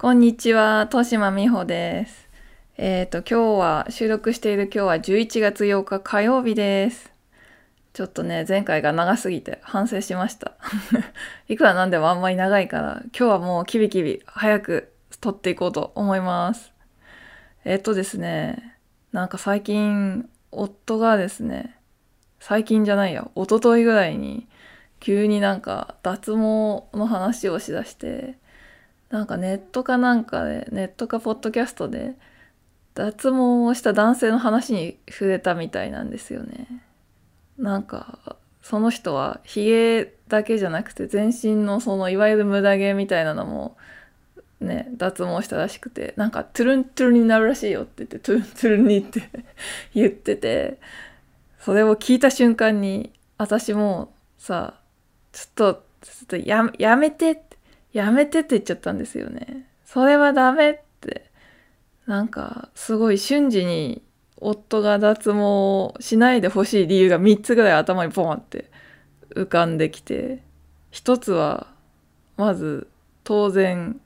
こんにちは、豊島美穂です。えっ、と、今日は、収録している今日は11月8日火曜日です。ちょっとね、前回が長すぎて反省しました。いくらなんでもあんまり長いから、今日はもうキビキビ早く撮っていこうと思います。えっ、とですね、なんか最近、夫がですね、最近じゃないや、一昨日ぐらいに、急になんか脱毛の話をしだして、なんかネットかなんかで、ネットかポッドキャストで、脱毛をした男性の話に触れたみたいなんですよね。なんか、その人はヒゲだけじゃなくて全身のそのいわゆる無駄毛みたいなのもね、脱毛したらしくて、なんかトゥルントゥルンになるらしいよって言って、トゥルントゥルンにって言ってて、それを聞いた瞬間に、私もさ、ちょっと、ちょっとややめてって、やめてって言っちゃったんですよね。それはダメって。なんか、すごい瞬時に夫が脱毛をしないでほしい理由が3つぐらい頭にポンって浮かんできて、一つは、まず、当然、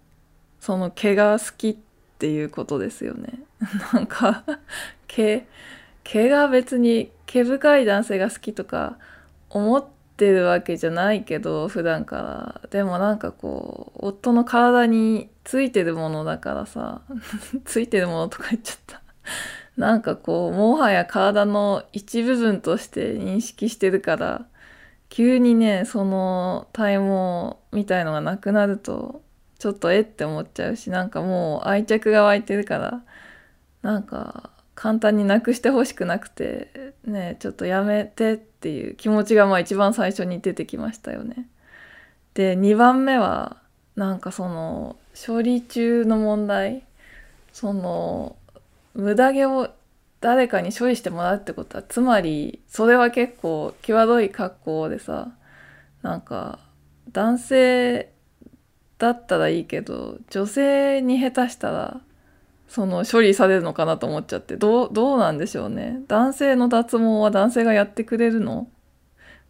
その毛が好きっていうことですよね。なんか、毛、毛が別に毛深い男性が好きとか思ってるわけじゃないけど、普段から。でもなんかこう、夫の体についてるものだからさ、ついてるものとか言っちゃった。なんかこう、もはや体の一部分として認識してるから、急にね、その体毛みたいのがなくなると、ちょっとえって思っちゃうし、なんかもう愛着が湧いてるから、なんか簡単になくしてほしくなくて、ね、ちょっとやめてっていう気持ちがまあ一番最初に出てきましたよね。で、2番目は、なんかその、処理中の問題、その、無駄毛を誰かに処理してもらうってことは、つまり、それは結構際どい格好でさ、なんか、男性だったらいいけど、女性に下手したら、その処理されるのかなと思っちゃって、どう、どうなんでしょうね。男性の脱毛は男性がやってくれるの？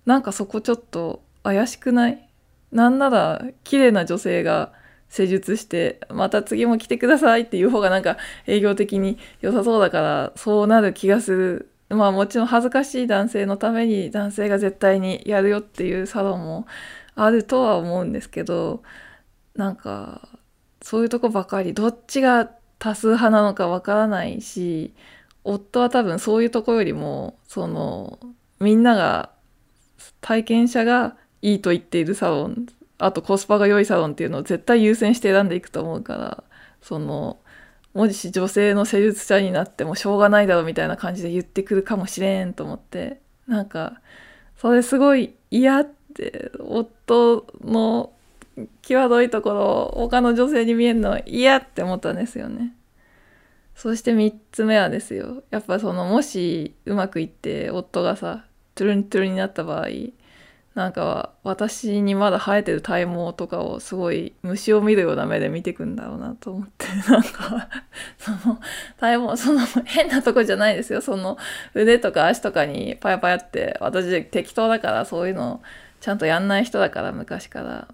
なんかそこちょっと怪しくない？なんなら、綺麗な女性が施術して、また次も来てくださいっていう方がなんか営業的に良さそうだから、そうなる気がする。まあもちろん恥ずかしい男性のために男性が絶対にやるよっていうサロンもあるとは思うんですけど、なんか、そういうとこばかり、どっちが多数派なのかわからないし、夫は多分そういうとこよりも、その、みんなが、体験者がいいと言っているサロン、あとコスパが良いサロンっていうのを絶対優先して選んでいくと思うから、その、もし女性の施術者になってもしょうがないだろうみたいな感じで言ってくるかもしれんと思って、なんか、それすごい嫌って、夫の際どいところを他の女性に見えるの嫌って思ったんですよね。そして3つ目はですよ。やっぱそのもしうまくいって夫がさ、トゥルントゥルンになった場合、なんか私にまだ生えてる体毛とかをすごい虫を見るような目で見てくんだろうなと思って、なんか、その体毛、その変なとこじゃないですよ。その腕とか足とかにパヤパヤって、私適当だからそういうのちゃんとやんない人だから昔から。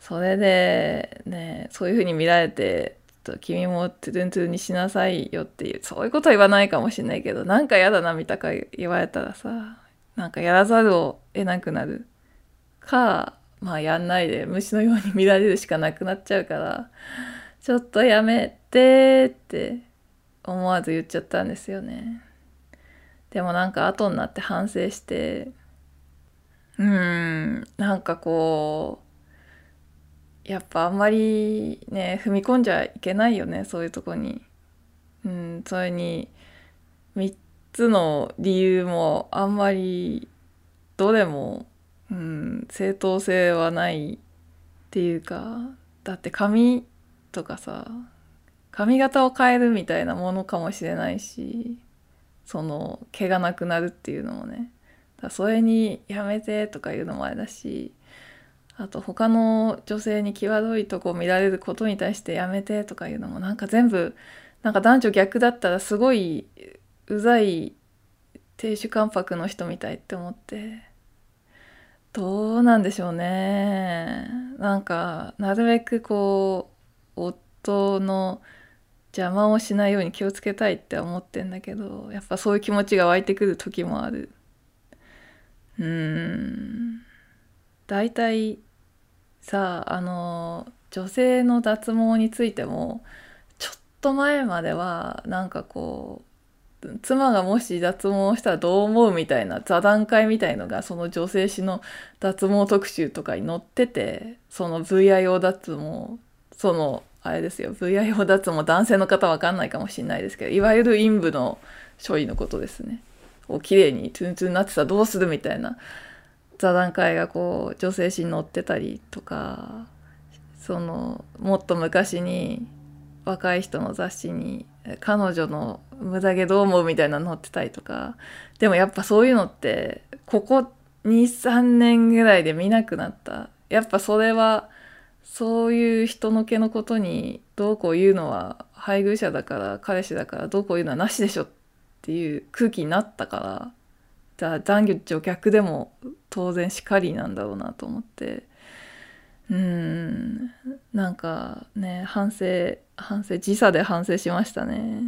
それで、ね、そういう風に見られて、君もトゥルントゥルンにしなさいよっていう、そういうことは言わないかもしれないけど、なんか嫌だな、みたい言われたらさ、なんかやらざるを得なくなる。か、まあやんないで虫のように見られるしかなくなっちゃうから、ちょっとやめてって思わず言っちゃったんですよね。でもなんか後になって反省して、うん、なんかこう、やっぱあんまりね、踏み込んじゃいけないよね、そういうとこに。うん、それに、3つの理由もあんまり、どれも、うん、正当性はないっていうか、だって髪とかさ、髪型を変えるみたいなものかもしれないし、その毛がなくなるっていうのもね。だそれにやめてとか言うのもあれだし、あと他の女性に際どいとこを見られることに対してやめてとか言うのもなんか全部、なんか男女逆だったらすごいうざい亭主関白の人みたいって思って、どうなんでしょうね。なんかなるべくこう夫の邪魔をしないように気をつけたいって思ってんだけどやっぱそういう気持ちが湧いてくる時もある。うーん。大体さあの女性の脱毛についてもちょっと前まではなんかこう妻がもし脱毛したらどう思うみたいな座談会みたいのがその女性誌の脱毛特集とかに載っててその VIO 脱毛そのあれですよ VIO 脱毛男性の方わかんないかもしれないですけどいわゆる陰部の処理のことですね。を綺麗にトゥントゥンになってたらどうするみたいな。座談会がこう女性誌に載ってたりとかそのもっと昔に若い人の雑誌に彼女の無駄毛どう思うみたいなの載ってたりとか。でもやっぱそういうのってここ23年ぐらいで見なくなった。やっぱそれはそういう人の毛のことにどうこう言うのは配偶者だから彼氏だからどうこう言うのはなしでしょってっていう空気になったからじゃあ男女逆でも当然しかりなんだろうなと思って。うんなんかね反省反省時差で反省しましたね。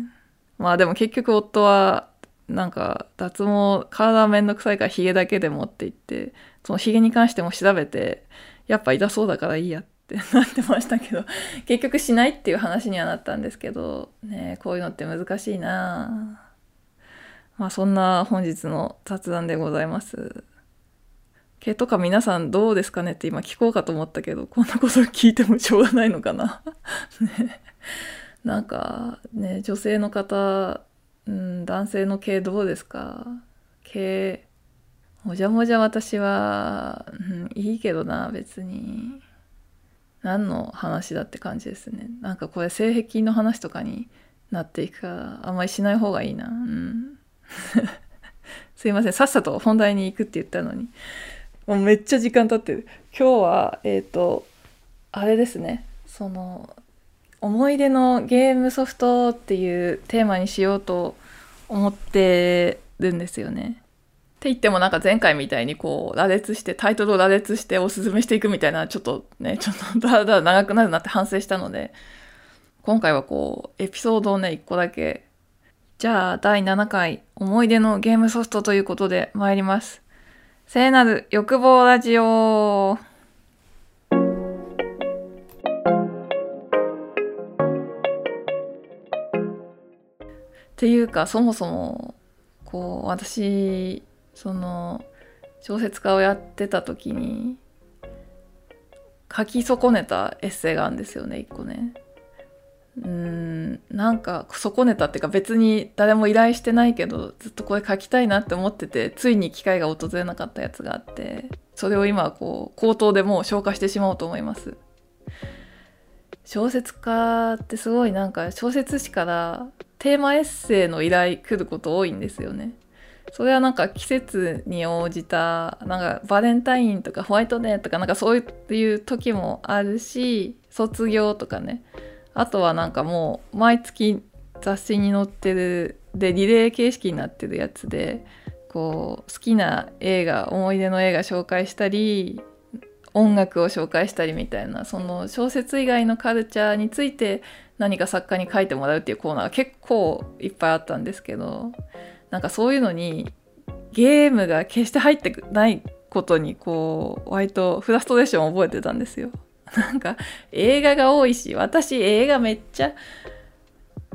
まあでも結局夫はなんか脱毛体めんどくさいからヒゲだけでもって言ってそのヒゲに関しても調べてやっぱ痛そうだからいいやって なってましたけど結局しないっていう話にはなったんですけどねこういうのって難しいなまあそんな本日の雑談でございます。毛とか皆さんどうですかね？って今聞こうかと思ったけどこんなこと聞いてもしょうがないのかな？ね。なんかね女性の方、うん、男性の毛どうですか？毛もじゃもじゃ私は、うん、いいけどな別に。何の話だって感じですね。なんかこれ性癖の話とかになっていくからあんまりしない方がいいな。うん。すいませんさっさと本題に行くって言ったのに。もうめっちゃ時間経ってる。今日はえっ、ー、とあれですね。その思い出のゲームソフトっていうテーマにしようと思ってるんですよね。って言ってもなんか前回みたいにこう羅列してタイトルを羅列しておすすめしていくみたいなちょっとねちょっとだらだら長くなるなって反省したので今回はこうエピソードをね1個だけじゃあ第7回思い出のゲームソフトということで参ります。聖なる欲望ラジオっていうかそもそもこう私その小説家をやってた時に書き損ねたエッセイがあるんですよね一個ね。うんなんか損ねたっていうか別に誰も依頼してないけどずっとこれ書きたいなって思っててついに機会が訪れなかったやつがあってそれを今こう口頭でもう消化してしまおうと思います。小説家ってすごいなんか小説誌からテーマエッセイの依頼来ること多いんですよね。それはなんか季節に応じたなんかバレンタインとかホワイトデーとかなんかそういう時もあるし卒業とかね。あとはなんかもう毎月雑誌に載ってるでリレー形式になってるやつでこう好きな映画思い出の映画紹介したり音楽を紹介したりみたいなその小説以外のカルチャーについて何か作家に書いてもらうっていうコーナーが結構いっぱいあったんですけどなんかそういうのにゲームが決して入ってないことにこう割とフラストレーションを覚えてたんですよ。なんか映画が多いし私映画めっちゃ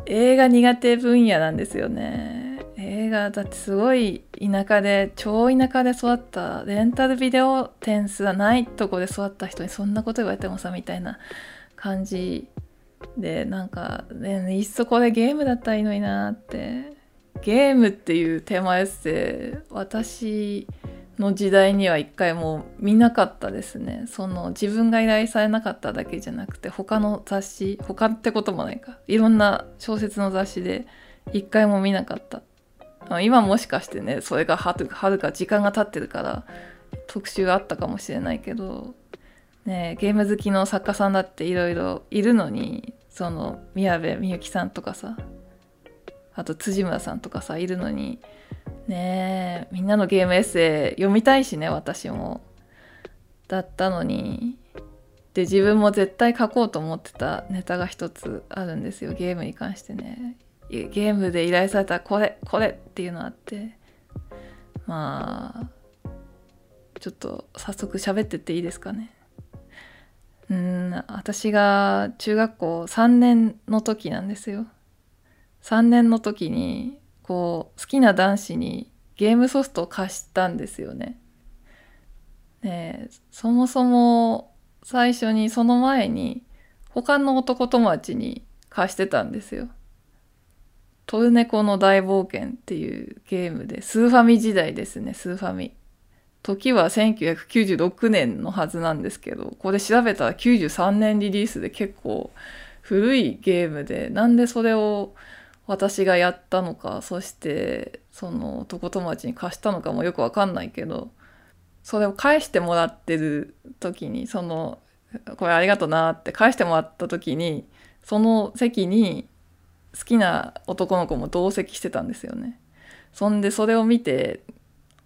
映画苦手分野なんですよね。映画だってすごい田舎で超田舎で育ったレンタルビデオ点数はないとこで育った人にそんなこと言われてもさみたいな感じでなんか、ね、いっそこれゲームだったらいいのになってゲームっていうテーマエッセイ私の時代には一回も見なかったですね。その自分が依頼されなかっただけじゃなくて他の雑誌他ってこともないか。いろんな小説の雑誌で一回も見なかった。今もしかしてねそれがはるか時間が経ってるから特集があったかもしれないけどねゲーム好きの作家さんだっていろいろいるのにその宮部みゆきさんとかさあと辻村さんとかさいるのにねえみんなのゲームエッセイ読みたいしね私も。だったのに。で自分も絶対書こうと思ってたネタが一つあるんですよゲームに関してね。ゲームで依頼されたこれこれっていうのあって。まあちょっと早速喋ってっていいですかね。うん私が中学校3年の時なんですよ。3年の時にこう好きな男子にゲームソフトを貸したんですよね。ねそもそも最初にその前に他の男友達に貸してたんですよ。トルネコの大冒険っていうゲームで、スーファミ時代ですね、スーファミ。時は1996年のはずなんですけど、これ調べたら93年リリースで結構古いゲームで、なんでそれを私がやったのか、そしてその男友達に貸したのかもよくわかんないけど、それを返してもらってる時に、その、これありがとなって返してもらった時に、その席に好きな男の子も同席してたんですよね。そんでそれを見て、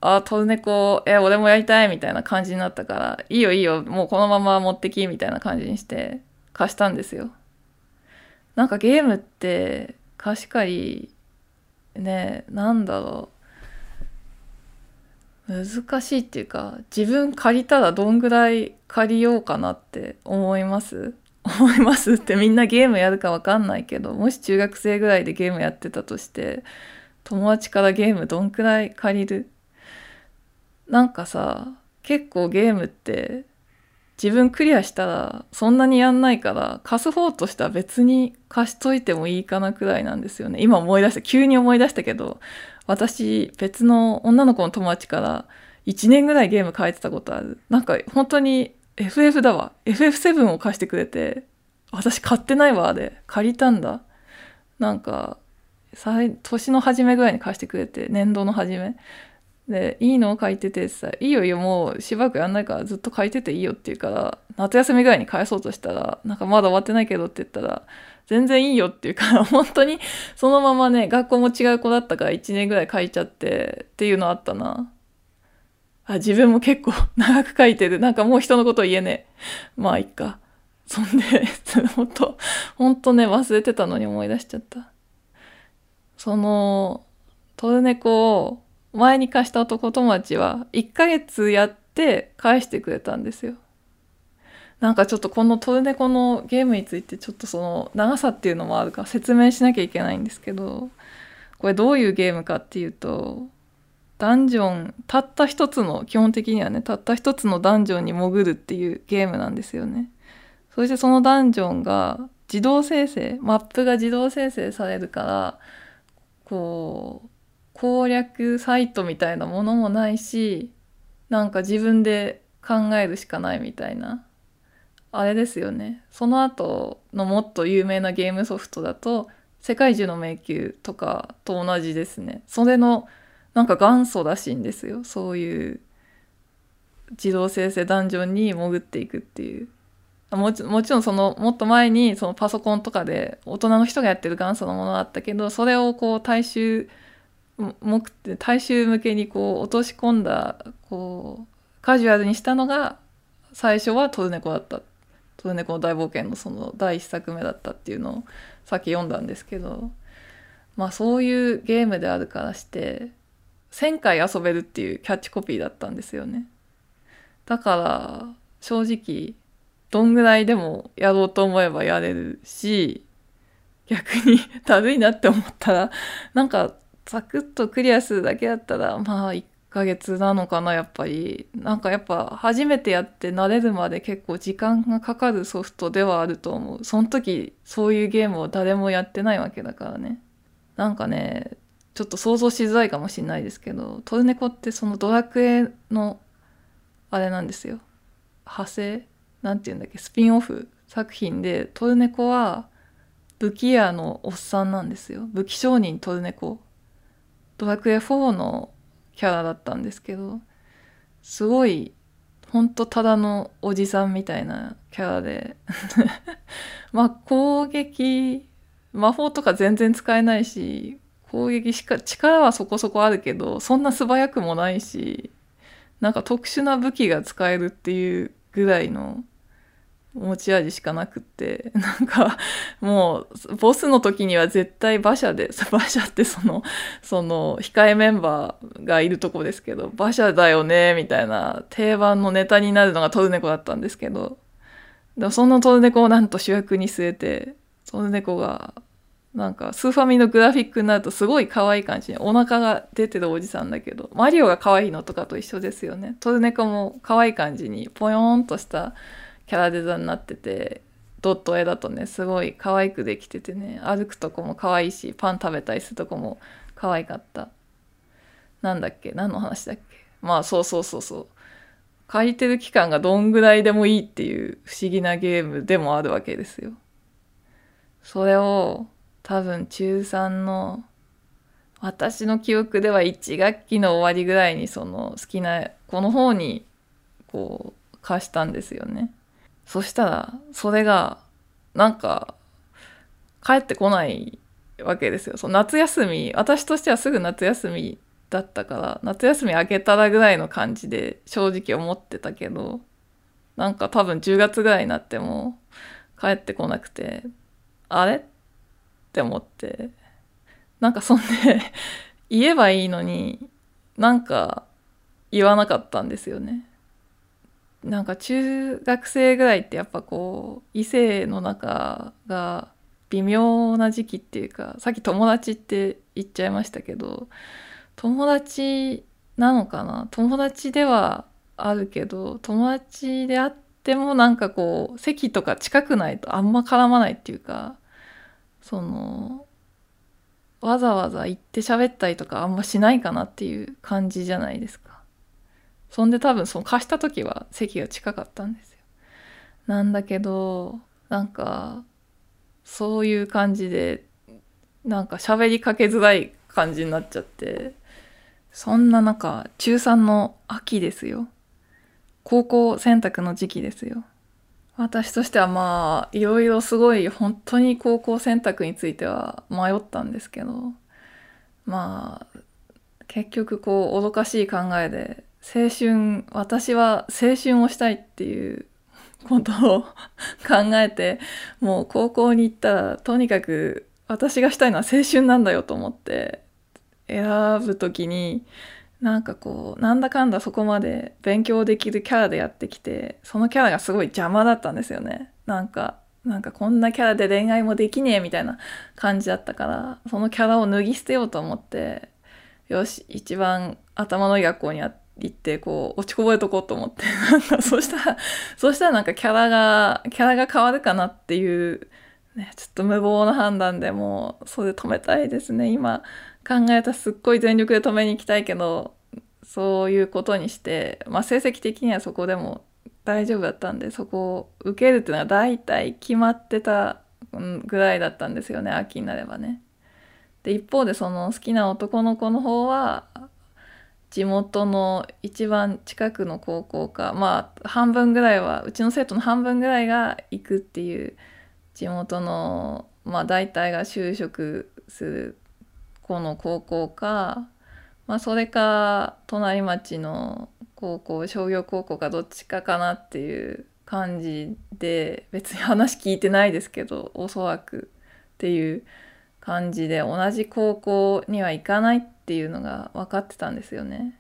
あ、トルネコ、え、俺もやりたいみたいな感じになったから、いいよいいよ、もうこのまま持ってき、みたいな感じにして貸したんですよ。なんかゲームって貸し借り、ね、なんだろう。難しいっていうか、自分借りたらどんぐらい借りようかなって思います？思います？ってみんなゲームやるかわかんないけど、もし中学生ぐらいでゲームやってたとして、友達からゲームどんくらい借りる？なんかさ、結構ゲームって自分クリアしたらそんなにやんないから貸す方としては別に貸しといてもいいかなくらいなんですよね。今思い出した、急に思い出したけど、私別の女の子の友達から1年ぐらいゲーム変えてたことある。なんか本当に FF だわ。FF7 を貸してくれて、私買ってないわ、で。借りたんだ。なんか、年の初めぐらいに貸してくれて、年度の初め。で、いいのを書いててさ、いいよいいよ、もうしばらくやんないからずっと書いてていいよって言うから、夏休みぐらいに返そうとしたら、なんかまだ終わってないけどって言ったら、全然いいよっていうから、本当にそのままね、学校も違う子だったから1年ぐらい書いちゃってっていうのあったな。あ、自分も結構 長く書いてる。なんかもう人のこと言えねえ。まあ、いっか。そんで、ほんと、ほんとね、忘れてたのに思い出しちゃった。その、トルネコを前に貸した男友達は1ヶ月やって返してくれたんですよ。なんかちょっとこのトルネコのゲームについてちょっとその長さっていうのもあるから説明しなきゃいけないんですけど、これどういうゲームかっていうと、ダンジョン、たった一つの、基本的にはね、たった一つのダンジョンに潜るっていうゲームなんですよね。そしてそのダンジョンが自動生成、マップが自動生成されるから、こう、攻略サイトみたいなものもないし、なんか自分で考えるしかないみたいな。あれですよね。その後のもっと有名なゲームソフトだと、世界中の迷宮とかと同じですね。それのなんか元祖らしいんですよそういう自動生成ダンジョンに潜っていくっていうもちもちろんそのもっと前にそのパソコンとかで大人の人がやってる元祖のものだったけどそれをこう大衆目大衆向けにこう落とし込んだこうカジュアルにしたのが最初はトルネコだったトルネコの大冒険のその第一作目だったっていうのをさっき読んだんですけどまあそういうゲームであるからして1000回遊べるっていうキャッチコピーだったんですよね。だから正直どんぐらいでもやろうと思えばやれるし逆に だるいなって思ったらなんかサクッとクリアするだけだったらまあ1ヶ月なのかなやっぱり。なんかやっぱ初めてやって慣れるまで結構時間がかかるソフトではあると思う。その時そういうゲームを誰もやってないわけだからね。なんかねちょっと想像しづらいかもしれないですけどトルネコってそのドラクエのあれなんですよ。派生？なんて言うんだっけ？スピンオフ？作品でトルネコは武器屋のおっさんなんですよ。武器商人トルネコ。ドラクエ4のキャラだったんですけどすごいほんとただのおじさんみたいなキャラで。まあ攻撃魔法とか全然使えないし攻撃しか力はそこそこあるけどそんな素早くもないしなんか特殊な武器が使えるっていうぐらいの持ち味しかなくって なんかもうボスの時には絶対馬車で 馬車ってそのその控えメンバーがいるとこですけど馬車だよねみたいな定番のネタになるのがトルネコだったんですけどでもそのトルネコをなんと主役に据えてトルネコがなんかスーファミのグラフィックになるとすごい可愛い感じにお腹が出てるおじさんだけどマリオが可愛いのとかと一緒ですよね。トルネコも可愛い感じにポヨーンとしたキャラデザになっててドット絵だとねすごい可愛くできててね歩くとこも可愛いしパン食べたりするとこも可愛かった。なんだっけ？何の話だっけ？まあそうそうそうそう。書いてる期間がどんぐらいでもいいっていう不思議なゲームでもあるわけですよ。それを多分中3の私の記憶では1学期の終わりぐらいにその好きなこの方にこう貸したんですよね。そしたら、それが、なんか、帰ってこないわけですよ。その夏休み、私としてはすぐ夏休みだったから、夏休み明けたらぐらいの感じで正直思ってたけど、なんか多分10月ぐらいになっても帰ってこなくて、あれ？って思って、なんかそんで 言えばいいのに、なんか言わなかったんですよね。なんか中学生ぐらいってやっぱこう異性の中が微妙な時期っていうかさっき友達って言っちゃいましたけど友達なのかな？友達ではあるけど友達であってもなんかこう席とか近くないとあんま絡まないっていうかそのわざわざ行って喋ったりとかあんましないかなっていう感じじゃないですか。そんで多分その貸した時は席が近かったんですよ。なんだけど、なんか、そういう感じで、なんか喋りかけづらい感じになっちゃって、そんな中、中3の秋ですよ。高校選択の時期ですよ。私としてはまあ、いろいろすごい本当に高校選択については迷ったんですけど、まあ、結局こう、脅かしい考えで青春私は青春をしたいっていうことを考えてもう高校に行ったらとにかく私がしたいのは青春なんだよと思って選ぶ時になんかこうなんだかんだそこまで勉強できるキャラでやってきてそのキャラがすごい邪魔だったんですよね。なんかなんかこんなキャラで恋愛もできねえみたいな感じだったからそのキャラを脱ぎ捨てようと思ってよし一番頭のいい学校にあって行ってこう落ちこぼれとこうと思って。なんかそしたらそしたらなんかキャラがキャラが変わるかなっていう、ね、ちょっと無謀な判断でもうそれ止めたいですね。今考えたすっごい全力で止めに行きたいけどそういうことにしてまあ成績的にはそこでも大丈夫だったんでそこを受けるっていうのは大体決まってたぐらいだったんですよね。秋になればね。で一方でその好きな男の子の方は地元の一番近くの高校かまあ半分ぐらいはうちの生徒の半分ぐらいが行くっていう地元のまあ大体が就職する子の高校か、まあ、それか隣町の高校商業高校かどっちかかなっていう感じで別に話聞いてないですけどおそらくっていう感じで同じ高校には行かないっていうのが分かってたんですよね。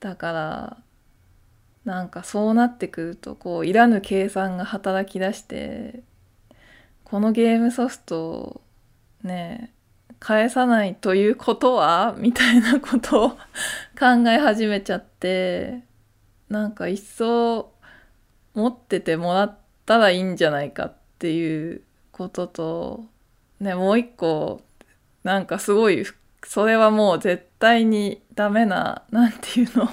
だからなんかそうなってくるとこういらぬ計算が働き出してこのゲームソフトね返さないということはみたいなことを考え始めちゃってなんか一層持っててもらったらいいんじゃないかっていうこととねもう一個なんかすごいそれはもう絶対にダメな、なんていうの、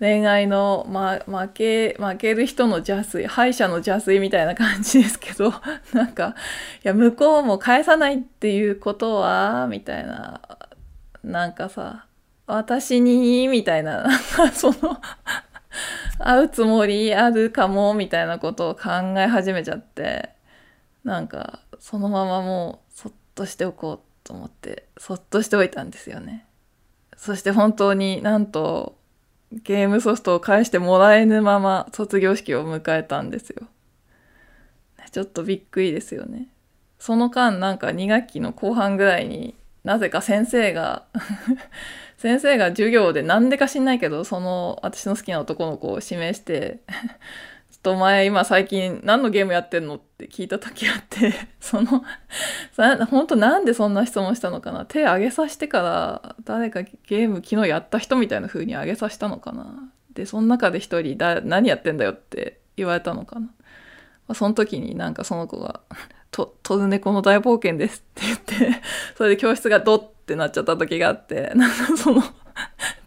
恋愛の、ま、負け、負ける人の邪推、敗者の邪推みたいな感じですけど、なんか、いや、向こうも返さないっていうことは、みたいな、なんかさ、私に、みたいな、なんかその会うつもりあるかも、みたいなことを考え始めちゃって、なんか、そのままもう、としておこうと思ってそっとしておいたんですよねそして本当になんとゲームソフトを返してもらえぬまま卒業式を迎えたんですよ。ちょっとびっくりですよね。その間なんか2学期の後半ぐらいになぜか先生が 先生が授業でなんでか知んないけどその私の好きな男の子を指名してと前今最近何のゲームやってんのって聞いた時あって その本当なんでそんな質問したのかな？手挙げさせてから誰かゲーム昨日やった人みたいな風に挙げさせたのかな？でその中で一人だ何やってんだよって言われたのかな、まあ、その時になんかその子が と、トルネコの大冒険ですって言って、それで教室がドってなっちゃった時があって、なんかその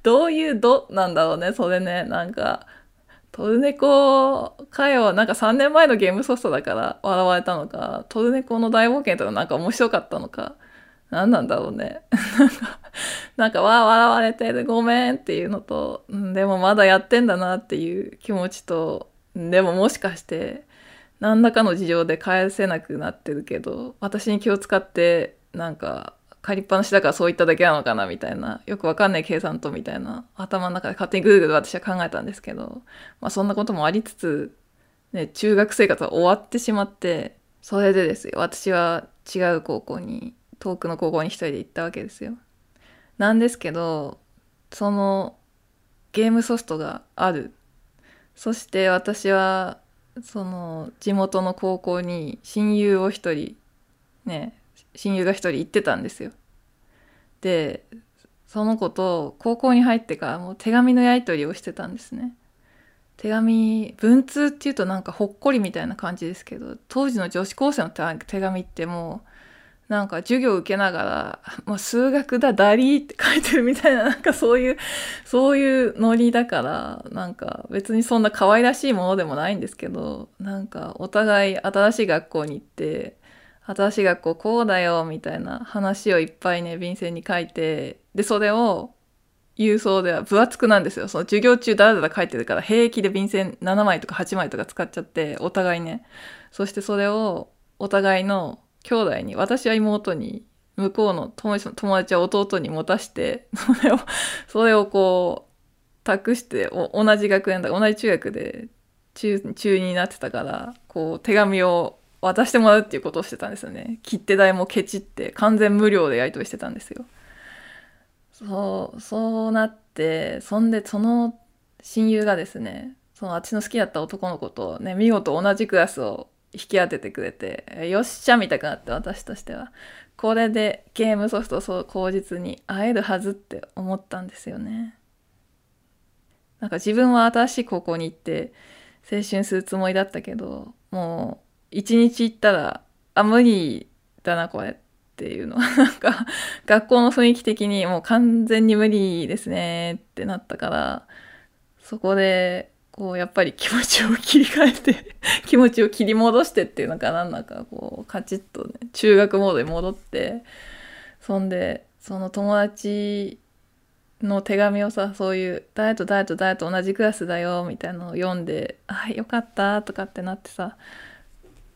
どういうドなんだろうね、それね、なんか、トルネコかよ、なんか3年前のゲームソフトだから笑われたのか、トルネコの大冒険とかなんか面白かったのか、何なんだろうね。なんか、わあ、笑われてる、ごめんっていうのと、でもまだやってんだなっていう気持ちと、でももしかして、何らかの事情で返せなくなってるけど私に気を使ってなんか借りっぱなしだからそういっただけなのかなみたいなよくわかんない計算とみたいな頭の中で勝手にぐるぐる私は考えたんですけど、まあ、そんなこともありつつ、ね、中学生活は終わってしまってそれでですよ私は違う高校に遠くの高校に一人で行ったわけですよ。なんですけどそのゲームソフトがあるそして私はその地元の高校に親友を一人ね親友が一人行ってたんですよ。でその子と高校に入ってからもう手紙のやり取りをしてたんですね。手紙文通っていうとなんかほっこりみたいな感じですけど当時の女子高生の手紙ってもうなんか授業受けながら、もう数学だ、ダリーって書いてるみたいな、なんかそういう、そういうノリだから、なんか別にそんな可愛らしいものでもないんですけど、なんかお互い新しい学校に行って、新しい学校こうだよ、みたいな話をいっぱいね、便箋に書いて、で、それを郵送では分厚くなんですよ。その授業中だらだら書いてるから、平気で便箋7枚とか8枚とか使っちゃって、お互いね。そしてそれをお互いの兄弟に、私は妹に、向こうの友達は弟に持たして、それを、それをこう、託して同じ学園だ、同じ中学で中、中になってたから、こう、手紙を渡してもらうっていうことをしてたんですよね。切手代もケチって、完全無料でやり取りしてたんですよ。そう、そうなって、そんで、その親友がですね、そのあっちの好きだった男の子とね、見事同じクラスを引き当ててくれて、よっしゃみたくなって私としては。これでゲームソフトそう口実に会えるはずって思ったんですよね。なんか自分は新しい高校に行って青春するつもりだったけど、もう一日行ったら、あ、無理だなこれっていうの。は、なんか学校の雰囲気的にもう完全に無理ですねってなったから、そこでこうやっぱり気持ちを切り替えて 気持ちを切り戻してっていうのかなんだかこうカチッとね中学モードに戻ってそんでその友達の手紙をさそういう誰と誰と誰と同じクラスだよみたいなのを読んで「あよかった」とかってなってさ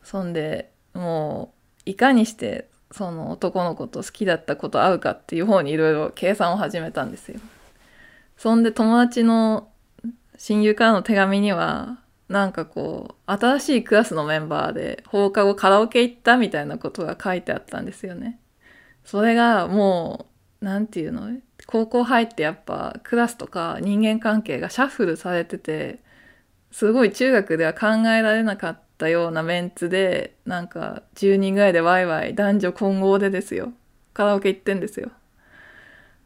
そんでもういかにしてその男の子と好きだった子と会うかっていう方にいろいろ計算を始めたんですよ。そんで友達の親友からの手紙には、なんかこう、新しいクラスのメンバーで放課後カラオケ行ったみたいなことが書いてあったんですよね。それがもう、なんていうの？高校入ってやっぱクラスとか人間関係がシャッフルされてて、すごい中学では考えられなかったたようなメンツで、なんか10人ぐらいでワイワイ男女混合でですよ。カラオケ行ってんですよ。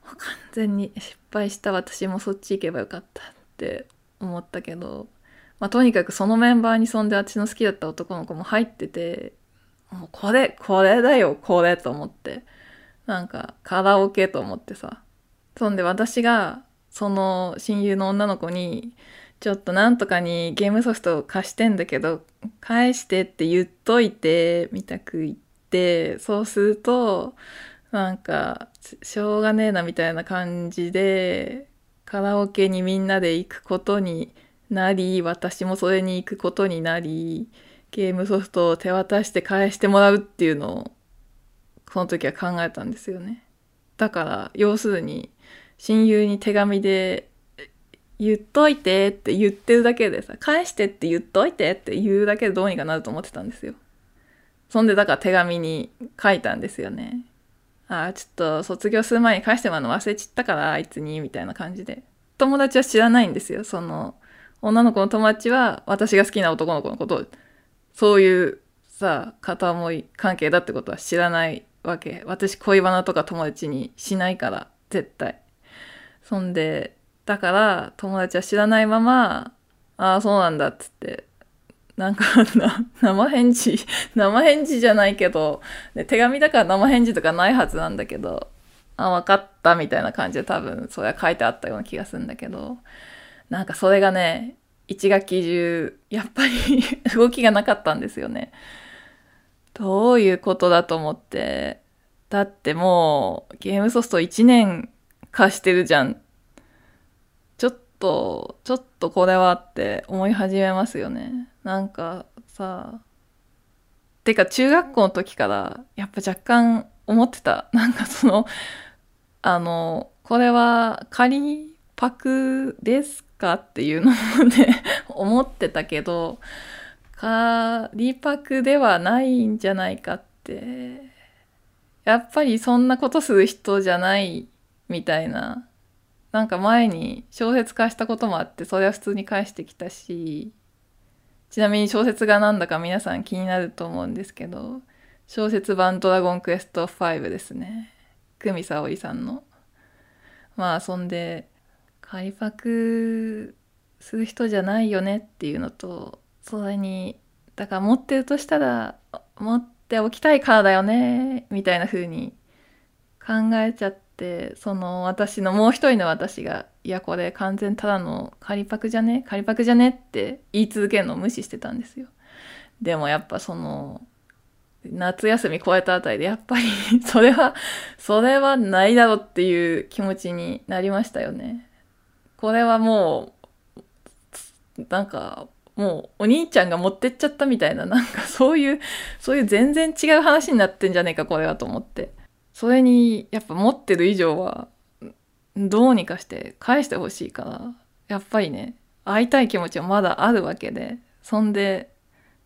完全に失敗した私もそっち行けばよかったって思ったけど、まあ、とにかくそのメンバーにそんであっちの好きだった男の子も入っててもうこれこれだよこれと思ってなんかカラオケと思ってさそんで私がその親友の女の子にちょっとなんとかにゲームソフト貸してんだけど返してって言っといてみたく言ってそうするとなんかしょうがねえなみたいな感じでカラオケにみんなで行くことになり私もそれに行くことになりゲームソフトを手渡して返してもらうっていうのをその時は考えたんですよね。だから要するに親友に手紙で言っといてって言ってるだけでさ、返してって言っといてって言うだけでどうにかなると思ってたんですよ。そんでだから手紙に書いたんですよね。ああ、ちょっと卒業する前に返してもらうの忘れちったから、あいつに、みたいな感じで。友達は知らないんですよ。その、女の子の友達は私が好きな男の子のことを、そういうさ、片思い関係だってことは知らないわけ。私恋バナとか友達にしないから、絶対。そんで、だから友達は知らないまま、ああ、そうなんだっつって、なんか 生返事、生返事じゃないけど、ね、手紙だから生返事とかないはずなんだけど、あ、分かったみたいな感じで多分それは書いてあったような気がするんだけど、なんかそれがね、1学期中、やっぱり 動きがなかったんですよね。どういうことだと思って。だってもうゲームソフト1年貸してるじゃんと、ちょっとこれはって思い始めますよね。なんかさ、てか中学校の時からやっぱ若干思ってた。なんかその、あの、これは仮パクですかっていうので 思ってたけど、仮パクではないんじゃないかって、やっぱりそんなことする人じゃないみたいななんか前に小説化したこともあってそれは普通に返してきたしちなみに小説がなんだか皆さん気になると思うんですけど小説版「ドラゴンクエスト5」ですね。久美沙織さんの。まあそんで仮パクする人じゃないよねっていうのとそれにだから持ってるとしたら持っておきたいからだよねみたいな風に考えちゃってってその私のもう一人の私が「いやこれ完全ただの仮パクじゃね？仮パクじゃね?」って言い続けるのを無視してたんですよ。でもやっぱその夏休み超えたあたりでやっぱり それはそれはないだろっていう気持ちになりましたよね。これはもうなんかもうお兄ちゃんが持ってっちゃったみたいななんかそういうそういう全然違う話になってんじゃねえかこれはと思って。それにやっぱ持ってる以上はどうにかして返してほしいからやっぱりね会いたい気持ちはまだあるわけでそんで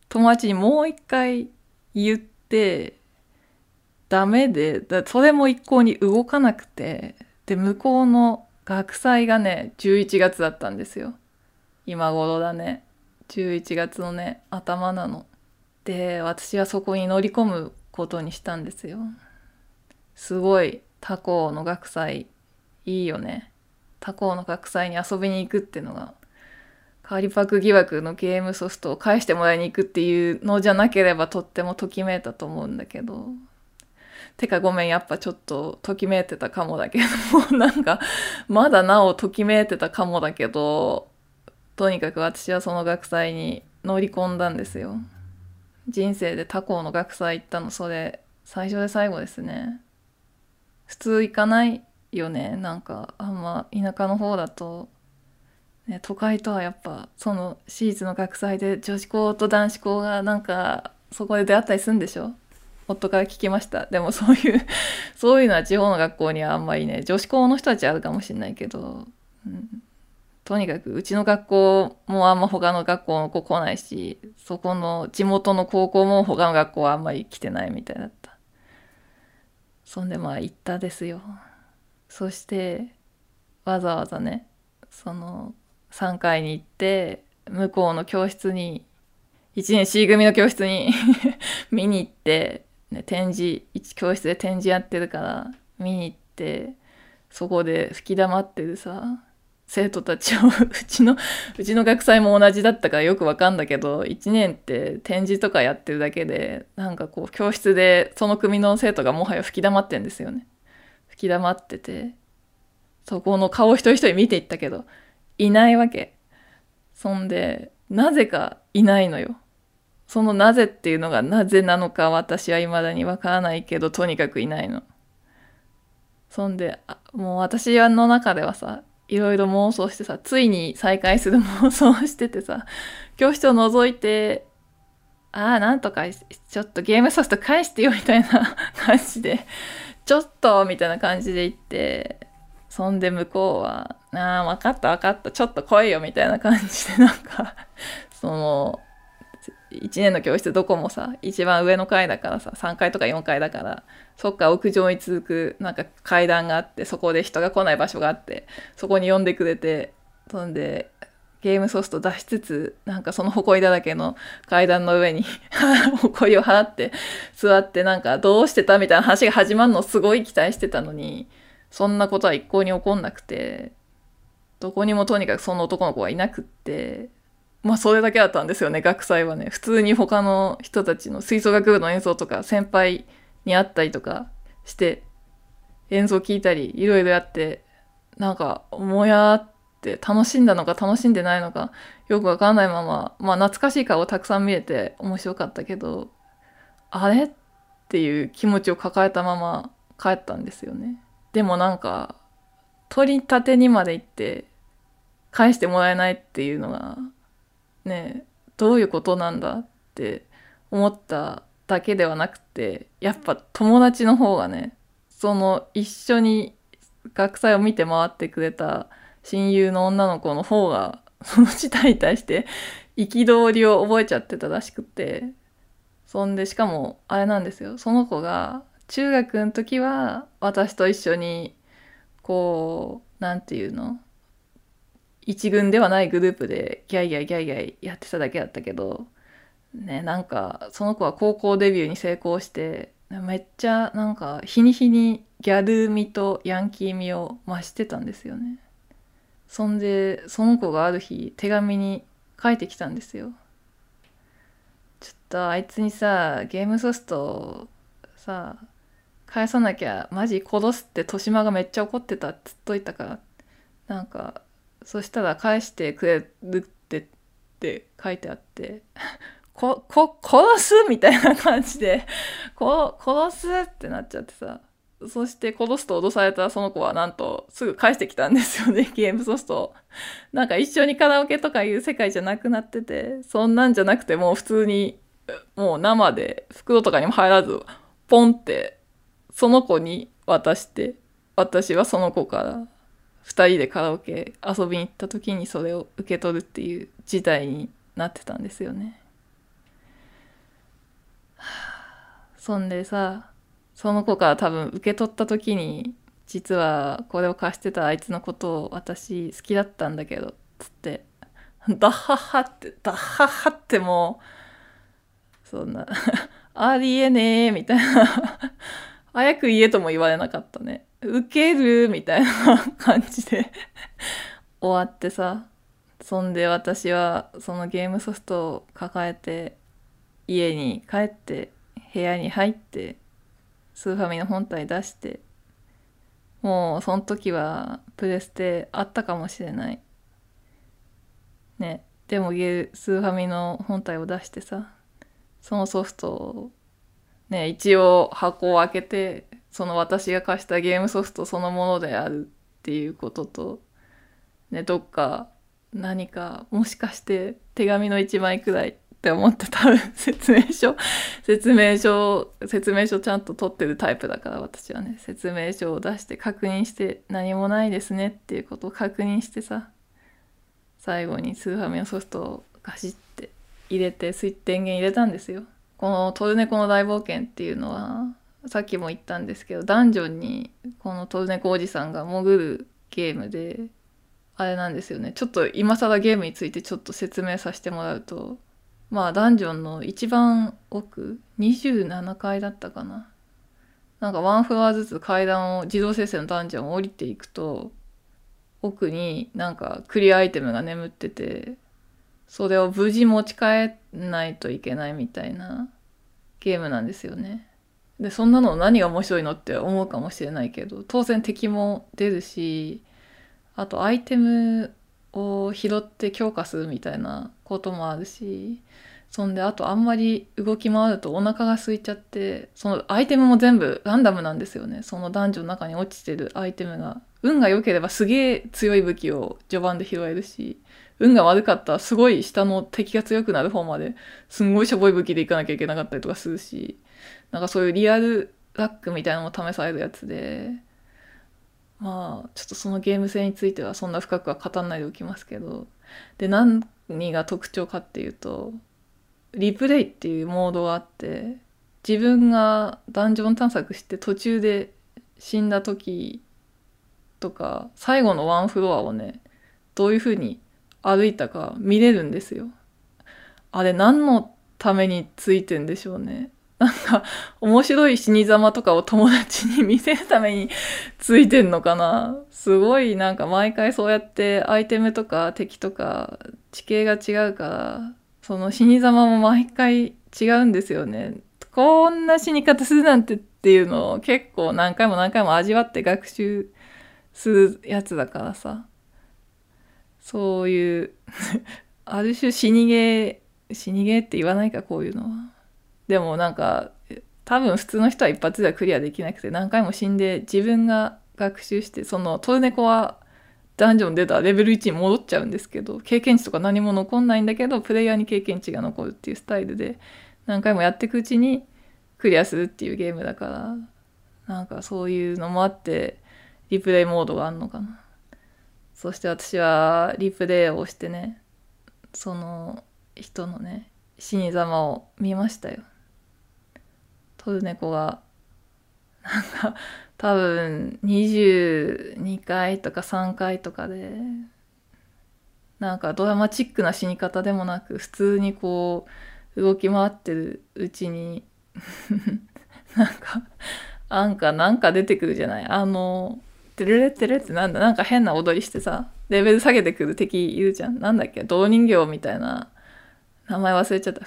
友達にもう一回言ってダメでだそれも一向に動かなくてで向こうの学祭がね11月だったんですよ。今頃だね。11月のね頭なの。で私はそこに乗り込むことにしたんですよ。すごい他校の学祭。いいよね。他校の学祭に遊びに行くっていうのがカーリパク疑惑のゲームソフトを返してもらいに行くっていうのじゃなければとってもときめいたと思うんだけど。てかごめんやっぱちょっとときめいてたかもだけど。も なんかまだなおときめいてたかもだけど。とにかく私はその学祭に乗り込んだんですよ。人生で他校の学祭行ったのそれ最初で最後ですね。普通行かないよね。なんかあんま田舎の方だと、ね、都会とはやっぱその私立の学祭で女子校と男子校がなんかそこで出会ったりするんでしょ？夫から聞きました。でもそういう そういうのは地方の学校にはあんまりね女子校の人たちあるかもしれないけど、うん、とにかくうちの学校もあんま他の学校の子来ないしそこの地元の高校も他の学校はあんまり来てないみたいだったそんでまあ行ったですよ。そしてわざわざねその3階に行って向こうの教室に1年 C 組の教室に 見に行って、ね、展示教室で展示やってるから見に行ってそこで吹き溜ってるさ。生徒たちをうちの うちの学祭も同じだったからよくわかんだけど1年って展示とかやってるだけでなんかこう教室でその組の生徒がもはや吹き溜まってんですよね。吹き溜まっててそこの顔一人一人見ていったけどいないわけ。そんでなぜかいないのよ。そのなぜっていうのがなぜなのか私は未だにわからないけどとにかくいないの。そんでもう私の中ではさいろいろ妄想してさ、ついに再会する妄想しててさ、教室を覗いて、ああ、なんとか、ちょっとゲームソフト返してよみたいな 感じで、ちょっとみたいな感じで言って、そんで向こうは、ああ、わかったわかった、ちょっと来いよみたいな感じでなんかその、1年の教室どこもさ、一番上の階だからさ、3階とか4階だから、そっか屋上に続くなんか階段があって、そこで人が来ない場所があって、そこに呼んでくれて、そんで、ゲームソフト出しつつ、なんかその埃だらけの階段の上に 埃を払って座ってなんかどうしてたみたいな話が始まるのをすごい期待してたのに、そんなことは一向に起こんなくて、どこにもとにかくその男の子がいなくって、まあそれだけだったんですよね、学祭はね。普通に他の人たちの吹奏楽部の演奏とか先輩に会ったりとかして、演奏聞いたり、いろいろやって、なんか、もやって楽しんだのか楽しんでないのかよくわかんないまま、まあ懐かしい顔をたくさん見れて面白かったけど、あれっていう気持ちを抱えたまま帰ったんですよね。でもなんか、取り立てにまで行って返してもらえないっていうのが、ね、どういうことなんだって思っただけではなくて、やっぱ友達の方がね、その一緒に学祭を見て回ってくれた親友の女の子の方が、その事態に対して憤りを覚えちゃってたらしくて、そんで、しかも、あれなんですよ。その子が、中学の時は、私と一緒に、こう、なんていうの？一軍ではないグループでギャイギャイギャイギャイやってただけだったけど、ね、なんか、その子は高校デビューに成功して、めっちゃ、なんか、日に日にギャル味とヤンキー味を増してたんですよね。そんでその子がある日手紙に書いてきたんですよちょっとあいつにさゲームソフトさ返さなきゃマジ殺すって豊島がめっちゃ怒ってたっつっといたからなんかそしたら返してくれるってって書いてあって こ、こ、殺すみたいな感じで、こ、殺すってなっちゃってさ。そして殺すと脅されたその子はなんとすぐ返してきたんですよね、ゲームソフト。なんか一緒にカラオケとかいう世界じゃなくなってて、そんなんじゃなくてもう普通に、もう生で袋とかにも入らず、ポンってその子に渡して、私はその子から二人でカラオケ遊びに行った時にそれを受け取るっていう事態になってたんですよね。そんでさ、その子から多分受け取った時に実はこれを貸してたあいつのことを私好きだったんだけどっつってダッハッハってダッハッハってもうそんな ありえねえみたいな早く言えとも言われなかったね。受けるみたいな感じで。終わってさそんで私はそのゲームソフトを抱えて家に帰って部屋に入ってスーファミの本体出してもうその時はプレステあったかもしれない。ね。でもゲスーファミの本体を出してさそのソフトをね一応箱を開けてその私が貸したゲームソフトそのものであるっていうこととねどっか何かもしかして手紙の1枚くらいって思って多分 説明書説明書説明書ちゃんと取ってるタイプだから私はね説明書を出して確認して何もないですねっていうことを確認してさ最後にスーファミのソフトをガシッて入れてスイッチ電源入れたんですよ。この「トルネコの大冒険」っていうのはさっきも言ったんですけどダンジョンにこのトルネコおじさんが潜るゲームであれなんですよね。ちょっと今更ゲームについてちょっと説明させてもらうとまあダンジョンの一番奥27階だったかな。なんかワンフロアずつ階段を自動生成のダンジョンを降りていくと奥になんかクリアアイテムが眠っててそれを無事持ち帰んないといけないみたいなゲームなんですよね。でそんなの何が面白いのって思うかもしれないけど当然敵も出るしあとアイテムを拾って強化するみたいなこともあるしそんであとあんまり動き回るとお腹が空いちゃってそのアイテムも全部ランダムなんですよねその男女の中に落ちてるアイテムが運が良ければすげえ強い武器を序盤で拾えるし運が悪かったらすごい下の敵が強くなる方まですんごいしょぼい武器で行かなきゃいけなかったりとかするしなんかそういうリアルラックみたいなのも試されるやつでまあちょっとそのゲーム性についてはそんな深くは語らないでおきますけどで何が特徴かっていうとリプレイっていうモードがあって自分がダンジョン探索して途中で死んだ時とか最後のワンフロアをねどういう風に歩いたか見れるんですよ。あれ何のためについてんでしょうね。なんか面白い死に様とかを友達に見せるためについてんのかなすごいなんか毎回そうやってアイテムとか敵とか地形が違うからその死に様も毎回違うんですよね。こんな死に方するなんてっていうのを結構何回も何回も味わって学習するやつだからさ。そういう ある種死にゲー、死にゲーって言わないかこういうのは。でもなんか多分普通の人は一発ではクリアできなくて何回も死んで自分が学習してそのトルネコはダンジョン出たレベル1に戻っちゃうんですけど経験値とか何も残んないんだけどプレイヤーに経験値が残るっていうスタイルで何回もやっていくうちにクリアするっていうゲームだからなんかそういうのもあってリプレイモードがあるのかなそして私はリプレイをしてねその人のね死に様を見ましたよ。トルネコがなんか多分22回とか3回とかでなんかドラマチックな死に方でもなく普通にこう動き回ってるうちに なんかなんかなんか出てくるじゃない？あのテレレテレってなんだなんか変な踊りしてさレベル下げてくる敵いるじゃん。なんだっけ銅人形みたいな名前忘れちゃった。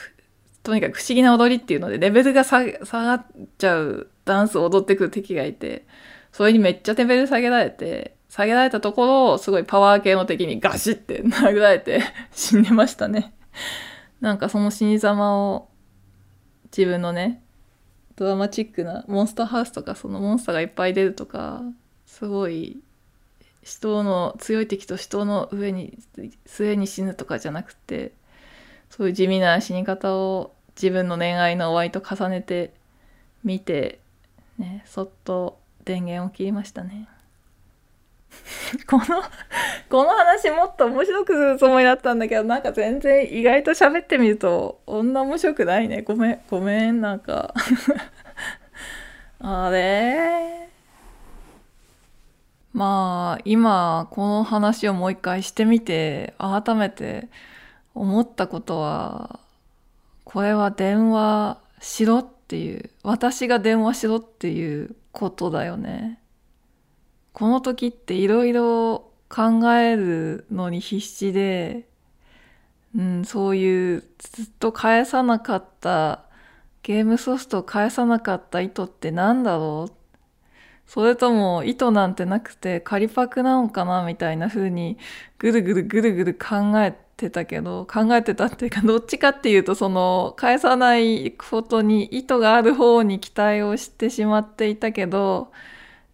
とにかく不思議な踊りっていうのでレベルが下がっちゃうダンスを踊ってくる敵がいてそれにめっちゃレベル下げられて下げられたところをすごいパワー系の敵にガシって殴られて 死んでましたね。なんかその死に様を自分のねドラマチックなモンスターハウスとかそのモンスターがいっぱい出るとかすごい人の強い敵と人の上に末に死ぬとかじゃなくてそういう地味な死に方を自分の恋愛の終わりと重ねて見て、ね、そっと電源を切りましたね。この、この話もっと面白くするつもりだったんだけど、なんか全然意外と喋ってみると、女面白くないね。ごめん、ごめん、なんか あれまあ、今、この話をもう一回してみて、改めて、思ったことは、これは電話しろっていう、私が電話しろっていうことだよね。この時っていろいろ考えるのに必死で、うん、そういうずっと返さなかったゲームソフトを返さなかった意図って何だろうそれとも意図なんてなくて仮パクなのかなみたいな風にぐるぐるぐるぐる考えてたけど、考えてたっていうか、どっちかっていうと、その、返さないことに意図がある方に期待をしてしまっていたけど、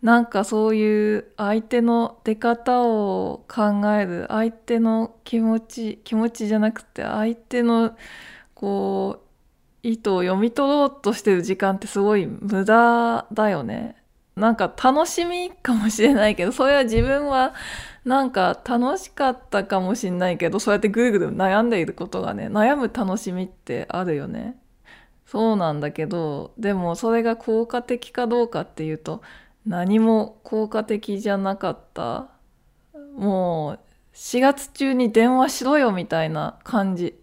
なんかそういう相手の出方を考える、相手の気持ち、気持ちじゃなくて、相手の、こう、意図を読み取ろうとしてる時間ってすごい無駄だよね。なんか楽しみかもしれないけど、それは自分はなんか楽しかったかもしんないけど、そうやってぐるぐる悩んでいることがね、悩む楽しみってあるよね。そうなんだけど、でもそれが効果的かどうかっていうと、何も効果的じゃなかった。もう、4月中に電話しろよみたいな感じ。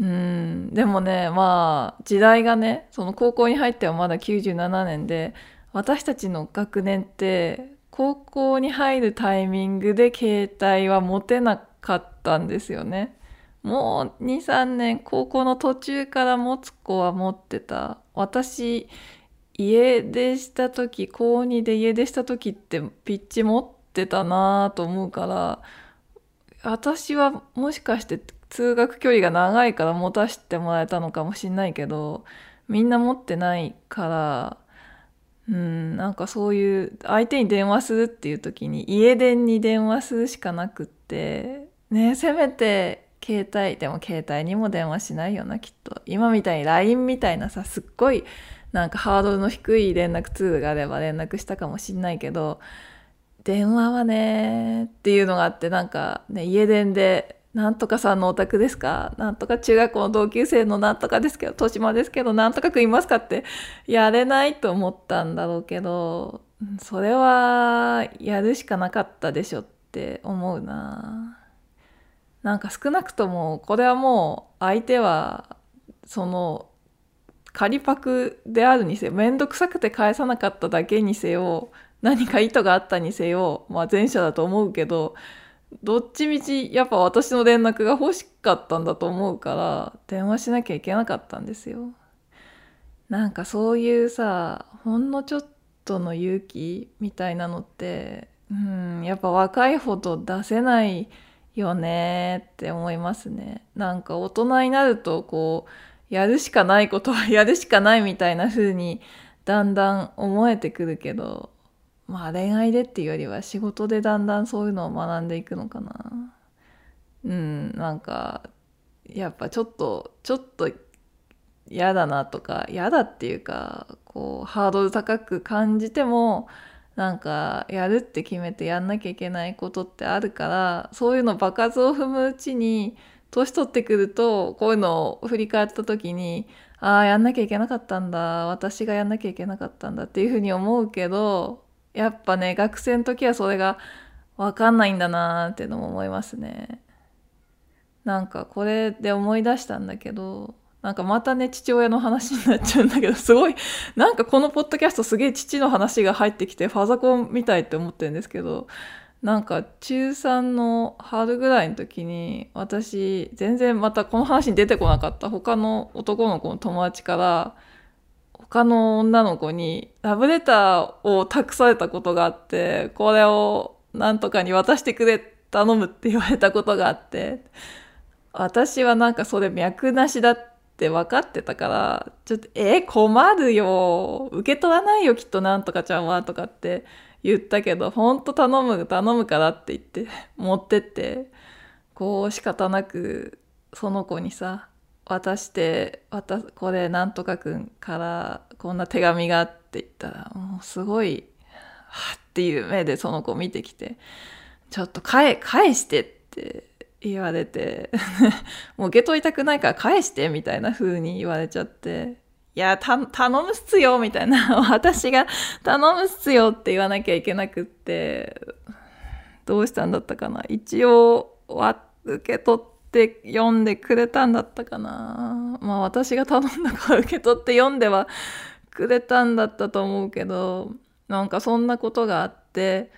うん、でもね、まあ、時代がね、その高校に入ってはまだ97年で、私たちの学年って高校に入るタイミングで携帯は持てなかったんですよね。もう2、3年、高校の途中から持つ子は持ってた。私、家出した時、高2で家出した時ってピッチ持ってたなぁと思うから、私はもしかして通学距離が長いから持たせてもらえたのかもしんないけど、みんな持ってないから、うん、なんかそういう相手に電話するっていう時に家電に電話するしかなくってねせめて携帯でも携帯にも電話しないよなきっと。今みたいに LINE みたいなさすっごいなんかハードルの低い連絡ツールがあれば連絡したかもしんないけど電話はねっていうのがあってなんかね家電でなんとかさんのお宅ですか？なんとか中学校の同級生のなんとかですけど、豊島ですけど、なんとかくんいますかってやれないと思ったんだろうけど、それはやるしかなかったでしょって思うな。なんか少なくともこれはもう相手はその仮パクであるにせよ、めんどくさくて返さなかっただけにせよ、何か意図があったにせよ、まあ前者だと思うけど、どっちみちやっぱ私の連絡が欲しかったんだと思うから電話しなきゃいけなかったんですよ。なんかそういうさほんのちょっとの勇気みたいなのってうんやっぱ若いほど出せないよねって思いますね。なんか大人になるとこうやるしかないことはやるしかないみたいな風にだんだん思えてくるけどまあ恋愛でっていうよりは仕事でだんだんそういうのを学んでいくのかな。うん、なんか、やっぱちょっと、ちょっと嫌だなとか、嫌だっていうか、こう、ハードル高く感じても、なんか、やるって決めてやんなきゃいけないことってあるから、そういうの場数を踏むうちに、年取ってくると、こういうのを振り返った時に、ああ、やんなきゃいけなかったんだ。私がやんなきゃいけなかったんだっていうふうに思うけど、やっぱね、学生の時はそれがわかんないんだなーっていうのも思いますね。なんかこれで思い出したんだけど、なんかまたね、父親の話になっちゃうんだけど、すごい、なんかこのポッドキャストすげえ父の話が入ってきて、ファザコンみたいって思ってるんですけど、なんか中3の春ぐらいの時に、私、全然またこの話に出てこなかった他の男の子の友達から、他の女の子にラブレターを託されたことがあって、これをなんとかに渡してくれ、頼むって言われたことがあって、私はなんかそれ脈なしだって分かってたから、ちょっと、え、困るよ。受け取らないよ、きっとなんとかちゃんは、とかって言ったけど、ほんと頼む、頼むからって言って、持ってって、こう仕方なく、その子にさ、渡して渡これなんとかくんからこんな手紙がって言ったらもうすごいはっていう目でその子見てきてちょっと返返してって言われて もう受け取りたくないから返してみたいな風に言われちゃっていや、頼むっすよみたいな。私が頼むっすよって言わなきゃいけなくって、どうしたんだったかな。一応、受け取っって読んでくれたんだったかな。まあ私が頼んだから受け取って読んではくれたんだったと思うけどなんかそんなことがあって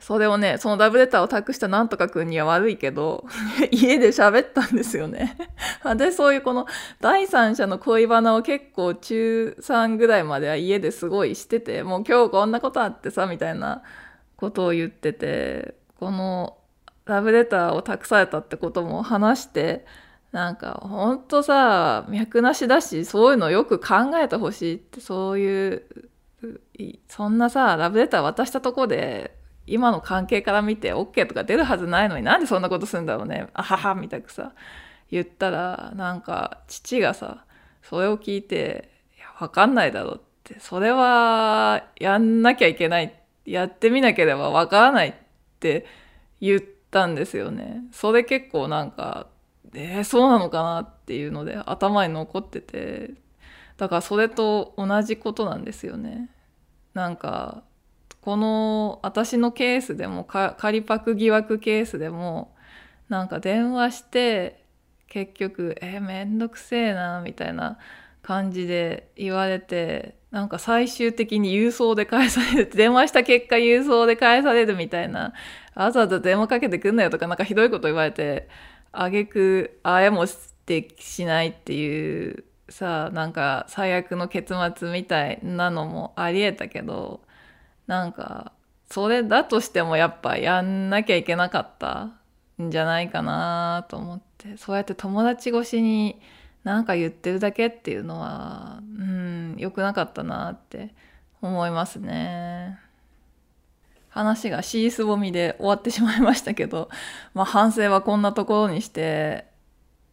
それをねそのダブレターを託したなんとかくんには悪いけど 家で喋ったんですよね。私そういうこの第三者の恋バナを結構中3ぐらいまでは家ですごいしててもう今日こんなことあってさみたいなことを言っててこのラブレターを託されたってことも話して、なんか、ほんとさ、脈なしだし、そういうのよく考えてほしいって、そういう、そんなさ、ラブレター渡したとこで、今の関係から見て OK とか出るはずないのになんでそんなことするんだろうね。あはは、みたくさ、言ったら、なんか、父がさ、それを聞いて、いや、わかんないだろって、それは、やんなきゃいけない。やってみなければわからないって言って、たんですよね。それ結構なんか、えー、そうなのかなっていうので頭に残ってて、だからそれと同じことなんですよね。なんか、この私のケースでも、仮パク疑惑ケースでも、なんか電話して、結局、えー、めんどくせえな、みたいな感じで言われて、なんか最終的に郵送で返される、電話した結果郵送で返されるみたいなわざわざ電話かけてくんなよとかなんかひどいこと言われて、あげく、あやもしてしないっていうさ、なんか最悪の結末みたいなのもあり得たけど、なんか、それだとしてもやっぱやんなきゃいけなかったんじゃないかなと思って、そうやって友達越しになんか言ってるだけっていうのは、うん、良くなかったなって思いますね。話がシースボミで終わってしまいましたけど、まあ反省はこんなところにして、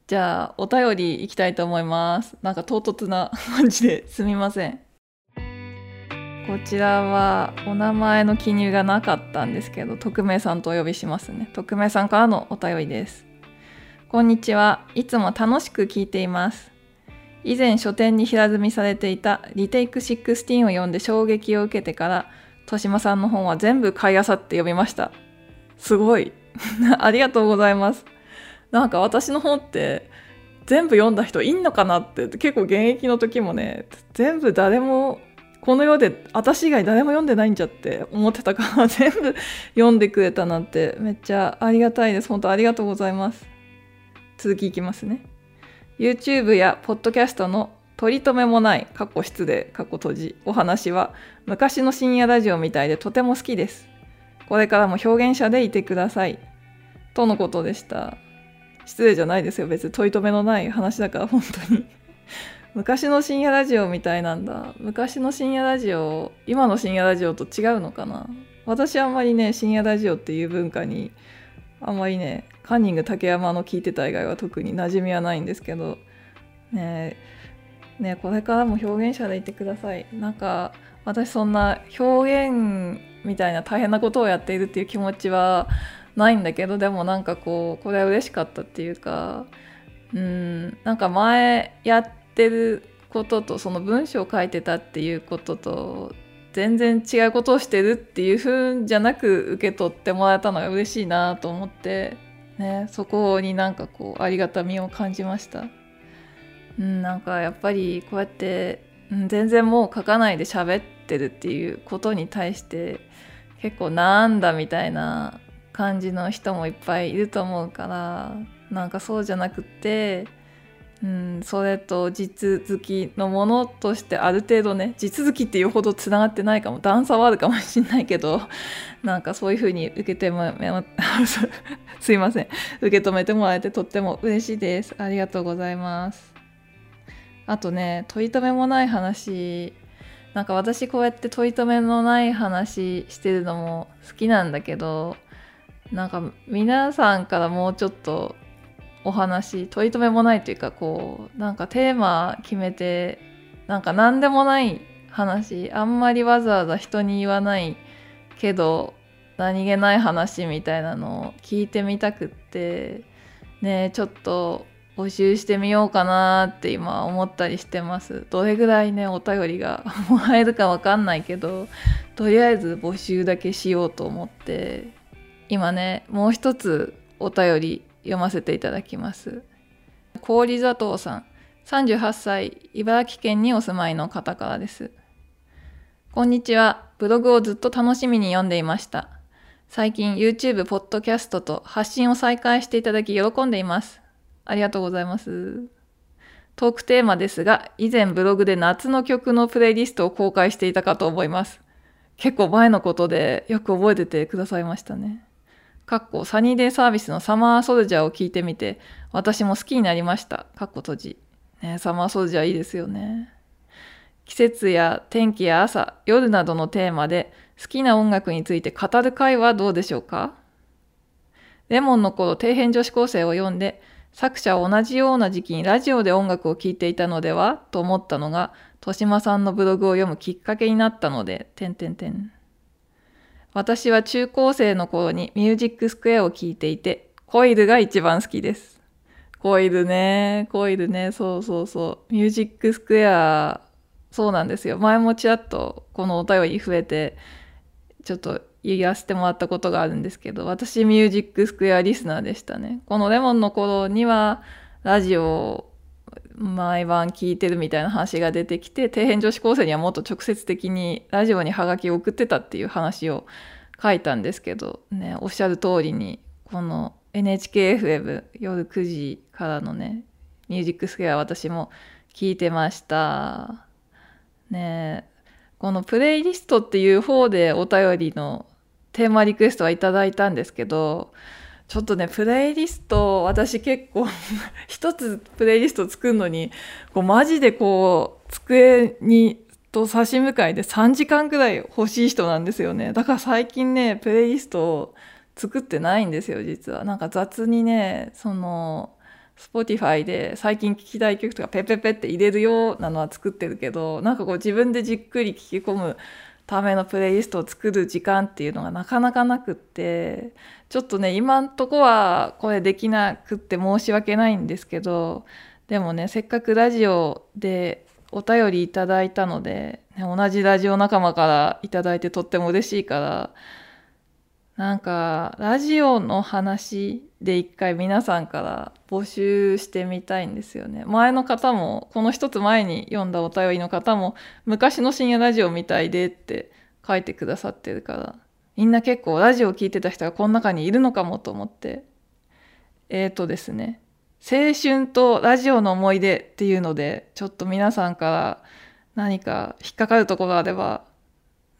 じゃあお便りいきたいと思います。なんか唐突な感じですみません。こちらはお名前の記入がなかったんですけど、匿名さんとお呼びしますね。匿名さんからのお便りです。こんにちは。いつも楽しく聞いています。以前書店に平積みされていたリテイク16を読んで衝撃を受けてから、豊島さんの本は全部買い漁って読みました。すごい。ありがとうございます。なんか私の本って全部読んだ人いんのかなって結構現役の時もね、全部誰もこの世で私以外誰も読んでないんじゃって思ってたから 全部読んでくれたなんてめっちゃありがたいです。本当ありがとうございます。続きいきますね。YouTube やポッドキャストの取り留めもない過去失礼過去閉じお話は昔の深夜ラジオみたいでとても好きです。これからも表現者でいてください。とのことでした。失礼じゃないですよ。別に問い留めのない話だから本当に 昔の深夜ラジオみたいなんだ。昔の深夜ラジオ、今の深夜ラジオと違うのかな私あんまりね、深夜ラジオっていう文化にあんまりねカンニング竹山の聞いてた以外は特に馴染みはないんですけど。ねねこれからも表現者でいてください。なんか私そんな表現みたいな大変なことをやっているっていう気持ちはないんだけどでもなんかこうこれは嬉しかったっていうかうんなんか前やってることとその文章を書いてたっていうことと全然違うことをしてるっていう風じゃなく受け取ってもらえたのが嬉しいなと思って、ね、そこになんかこうありがたみを感じました。うん、なんかやっぱりこうやって、うん、全然もう書かないで喋ってるっていうことに対して結構なんだみたいな感じの人もいっぱいいると思うからなんかそうじゃなくってうん、それと地続きのものとしてある程度ね地続きっていうほどつながってないかも。段差はあるかもしれないけど なんかそういうふうに受けても すいません。受け止めてもらえてとっても嬉しいです。ありがとうございます。あとね取り留めもない話。なんか私こうやって取り留めのない話してるのも好きなんだけどなんか皆さんからもうちょっとお話取り留めもないというかこうなんかテーマ決めてなんか何でもない話あんまりわざわざ人に言わないけど何気ない話みたいなのを聞いてみたくってねちょっと募集してみようかなって今思ったりしてます。どれぐらいねお便りが もらえるかわかんないけどとりあえず募集だけしようと思って今ねもう一つお便り読ませていただきます。氷砂糖さん、38歳、茨城県にお住まいの方からです。こんにちは。ブログをずっと楽しみに読んでいました。最近 YouTube、ポッドキャストと発信を再開していただき喜んでいます。ありがとうございます。トークテーマですが、以前ブログで夏の曲のプレイリストを公開していたかと思います。結構前のことでよく覚えててくださいましたね。かっこサニーデイサービスのサマーソルジャーを聞いてみて、私も好きになりました。かっこ閉じ。ね、サマーソルジャーいいですよね。季節や天気や朝、夜などのテーマで好きな音楽について語る会はどうでしょうか？レモンの頃、底辺女子高生を読んで、作者は同じような時期にラジオで音楽を聴いていたのでは？と思ったのが、豊島さんのブログを読むきっかけになったので、てんてんてん。私は中高生の頃にミュージックスクエアを聴いていて、コイルが一番好きです。コイルね、コイルね、そうそうそう。ミュージックスクエア、そうなんですよ。前もちらっとこのお便り増えて、ちょっと言わせてもらったことがあるんですけど、私ミュージックスクエアリスナーでしたね。このレモンの頃には、ラジオ毎晩聞いてるみたいな話が出てきて底辺女子高生にはもっと直接的にラジオにハガキを送ってたっていう話を書いたんですけどねおっしゃる通りにこの NHKFM 夜9時からのね「ミュージックスクエア」私も聞いてました。ねこのプレイリストっていう方でお便りのテーマリクエストはいただいたんですけどちょっとね、プレイリスト、私結構 一つプレイリスト作るのに、こうマジでこう、机にと差し向かいで3時間くらい欲しい人なんですよね。だから最近ね、プレイリストを作ってないんですよ、実は。なんか雑にね、その、Spotify で最近聴きたい曲とかペペペって入れるようなのは作ってるけど、なんかこう自分でじっくり聴き込むためのプレイリストを作る時間っていうのがなかなかなくって、ちょっとね、今んとこはこれできなくって申し訳ないんですけど、でもね、せっかくラジオでお便りいただいたので、ね、同じラジオ仲間からいただいてとっても嬉しいから、なんか、ラジオの話で一回皆さんから募集してみたいんですよね。前の方も、この一つ前に読んだお便りの方も、昔の深夜ラジオみたいでって書いてくださってるから、みんな結構ラジオを聴いてた人がこの中にいるのかもと思って、えーとですね、青春とラジオの思い出っていうので、ちょっと皆さんから何か引っかかるところがあれば、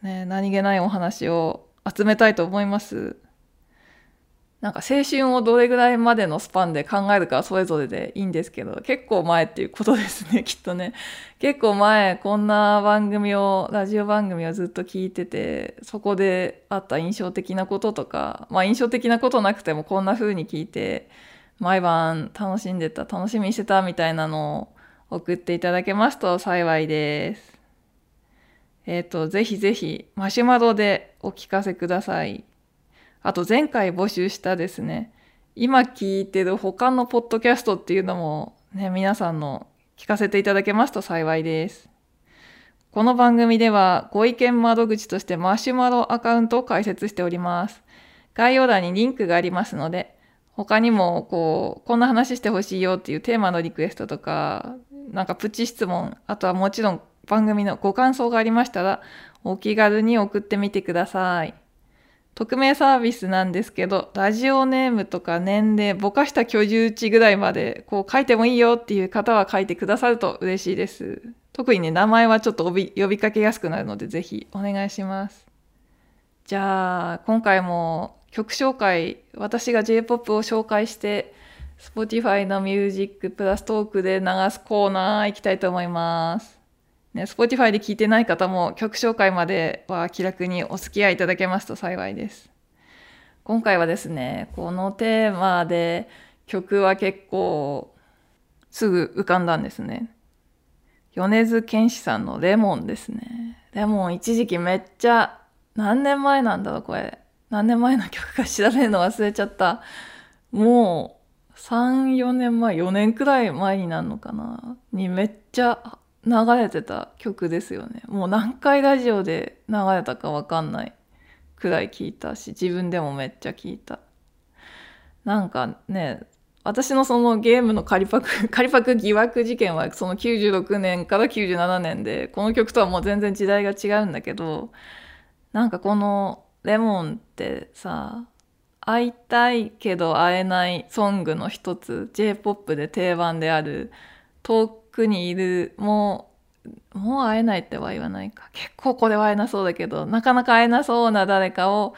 ね、何気ないお話を集めたいと思います。なんか青春をどれぐらいまでのスパンで考えるかそれぞれでいいんですけど、結構前っていうことですね、きっとね。結構前、こんな番組を、ラジオ番組をずっと聞いてて、そこであった印象的なこととか、まあ印象的なことなくてもこんな風に聞いて、毎晩楽しんでた、楽しみにしてたみたいなのを送っていただけますと幸いです。えっ、ー、と、ぜひぜひマシュマロでお聞かせください。あと前回募集したですね、今聞いてる他のポッドキャストっていうのもね、皆さんの聞かせていただけますと幸いです。この番組ではご意見窓口としてマシュマロアカウントを開設しております。概要欄にリンクがありますので、他にもこう、こんな話してほしいよっていうテーマのリクエストとか、なんかプチ質問、あとはもちろん番組のご感想がありましたら、お気軽に送ってみてください。匿名サービスなんですけど、ラジオネームとか年齢、ぼかした居住地ぐらいまでこう書いてもいいよっていう方は書いてくださると嬉しいです。特にね、名前はちょっと呼びかけやすくなるので、ぜひお願いします。じゃあ、今回も曲紹介、私が J-POP を紹介して、Spotify のミュージックプラストークで流すコーナー行きたいと思います。ね、Spotify で聞いてない方も曲紹介までは気楽にお付き合いいただけますと幸いです。今回はですね、このテーマで曲は結構すぐ浮かんだんですね。米津玄師さんのレモンですね。レモン一時期めっちゃ何年前なんだろうこれ。何年前の曲か調べるの忘れちゃった。もう3、4年前、4年くらい前になるのかなにめっちゃ流れてた曲ですよね。もう何回ラジオで流れたかわかんないくらい聞いたし、自分でもめっちゃ聞いた。なんかね、私のそのゲームの仮パク、仮パク疑惑事件はその96年から97年で、この曲とはもう全然時代が違うんだけど、なんかこのレモンってさ、会いたいけど会えないソングの一つ、J-POP で定番である、遠くにいる、もう、もう会えないっては言わないか。結構これは会えなそうだけど、なかなか会えなそうな誰かを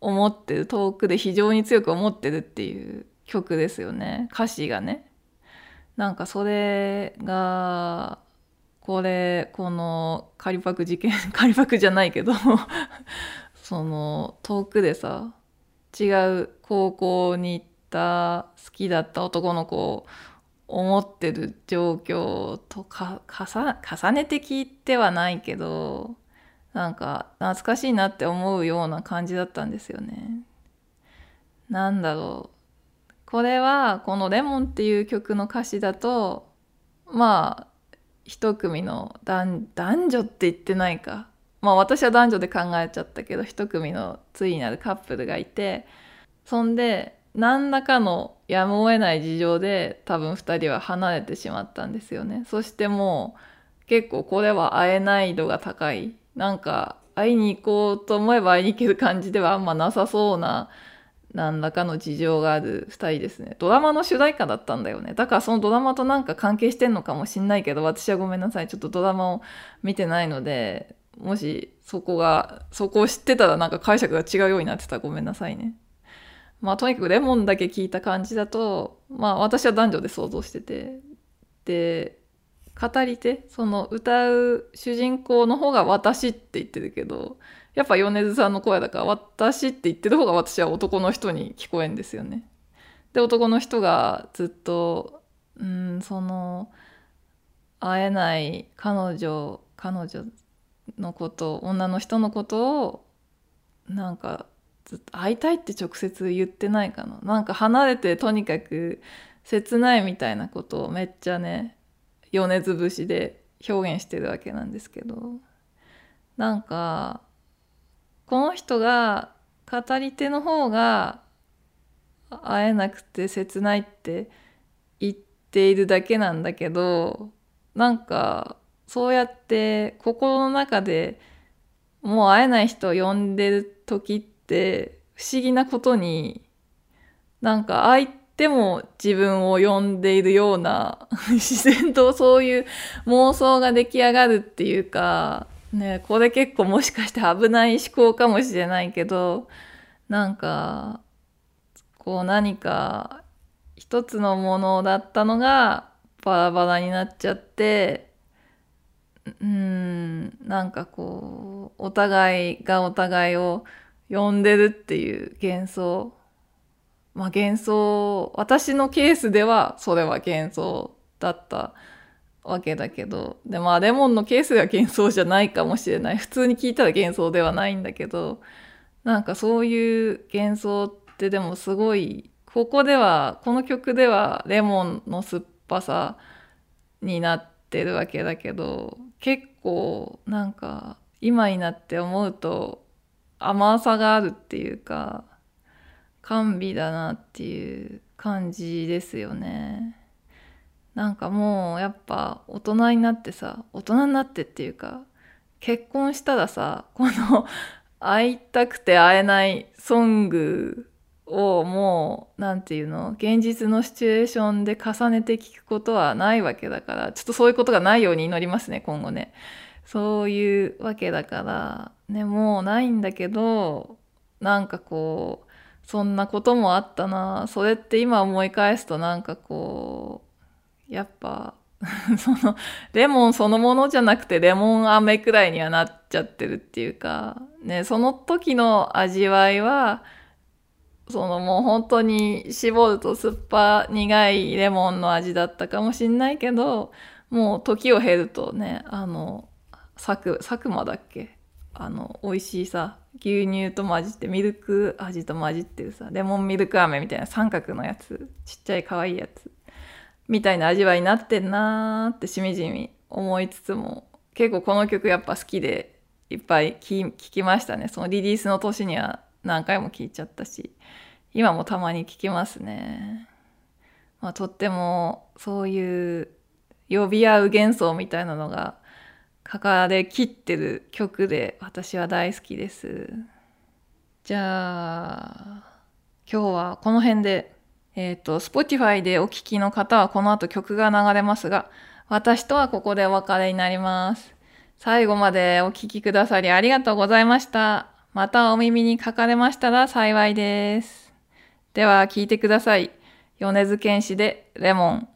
思ってる、遠くで非常に強く思ってるっていう曲ですよね。歌詞がね。なんかそれが、これ、この仮パク事件、仮パクじゃないけど その遠くでさ、違う高校に行った好きだった男の子思ってる状況とか重ねて聞いてはないけどなんか懐かしいなって思うような感じだったんですよね。なんだろうこれはこの「レモン」っていう曲の歌詞だとまあ一組の男女って言ってないかまあ私は男女で考えちゃったけど一組の対になるカップルがいてそんで何らかのやむを得ない事情で多分2人は離れてしまったんですよね。そしてもう結構これは会えない度が高い。なんか会いに行こうと思えば会いに行ける感じではあんまなさそうな何らかの事情がある2人ですね。ドラマの主題歌だったんだよね。だからそのドラマとなんか関係してんのかもしんないけど、私はごめんなさい。ちょっとドラマを見てないので、もしそこが、そこを知ってたらなんか解釈が違うようになってたらごめんなさいね。まあとにかくレモンだけ聞いた感じだと、まあ私は男女で想像してて、で、語り手その歌う主人公の方が私って言ってるけどやっぱ米津さんの声だから私って言ってる方が私は男の人に聞こえんですよね。で男の人がずっとうんその会えない彼女彼女のこと女の人のことをなんかっと会いたいって直接言ってないかな。なんか離れてとにかく切ないみたいなことをめっちゃね米津節で表現してるわけなんですけど。なんかこの人が語り手の方が会えなくて切ないって言っているだけなんだけどなんかそうやって心の中でもう会えない人を呼んでる時って不思議なことになんか相手も自分を呼んでいるような 自然とそういう妄想が出来上がるっていうかねこれ結構もしかして危ない思考かもしれないけどなんかこう何か一つのものだったのがバラバラになっちゃってうんなんかこうお互いがお互いを呼んでるっていう幻想。まあ幻想私のケースではそれは幻想だったわけだけど。でまあレモンのケースでは幻想じゃないかもしれない。普通に聞いたら幻想ではないんだけど。なんかそういう幻想ってでもすごいここではこの曲ではレモンの酸っぱさになってるわけだけど。結構なんか今になって思うと甘さがあるっていうか甘美だなっていう感じですよね。なんかもうやっぱ大人になってさ大人になってっていうか結婚したらさこの 会いたくて会えないソングをもう何て言うの現実のシチュエーションで重ねて聞くことはないわけだからちょっとそういうことがないように祈りますね今後ねそういうわけだからねもうないんだけどなんかこうそんなこともあったな。それって今思い返すとなんかこうやっぱ そのレモンそのものじゃなくてレモン飴くらいにはなっちゃってるっていうかねその時の味わいはそのもう本当に絞ると酸っぱ苦いレモンの味だったかもしんないけどもう時を経るとねあの佐久佐久間だっけあの美味しいさ牛乳と混じってミルク味と混じってるさレモンミルク飴みたいな三角のやつちっちゃい可愛いやつみたいな味わいになってんなーってしみじみ思いつつも結構この曲やっぱ好きでいっぱい聴きましたねそのリリースの年には何回も聴いちゃったし今もたまに聴きますね。まあ、とってもそういう呼び合う幻想みたいなのが書かれきってる曲で私は大好きです。じゃあ今日はこの辺でえっ、ー、と Spotify でお聴きの方はこの後曲が流れますが私とはここでお別れになります。最後までお聴きくださりありがとうございました。またお耳にかかれましたら幸いです。では聞いてください。米津玄師でレモン。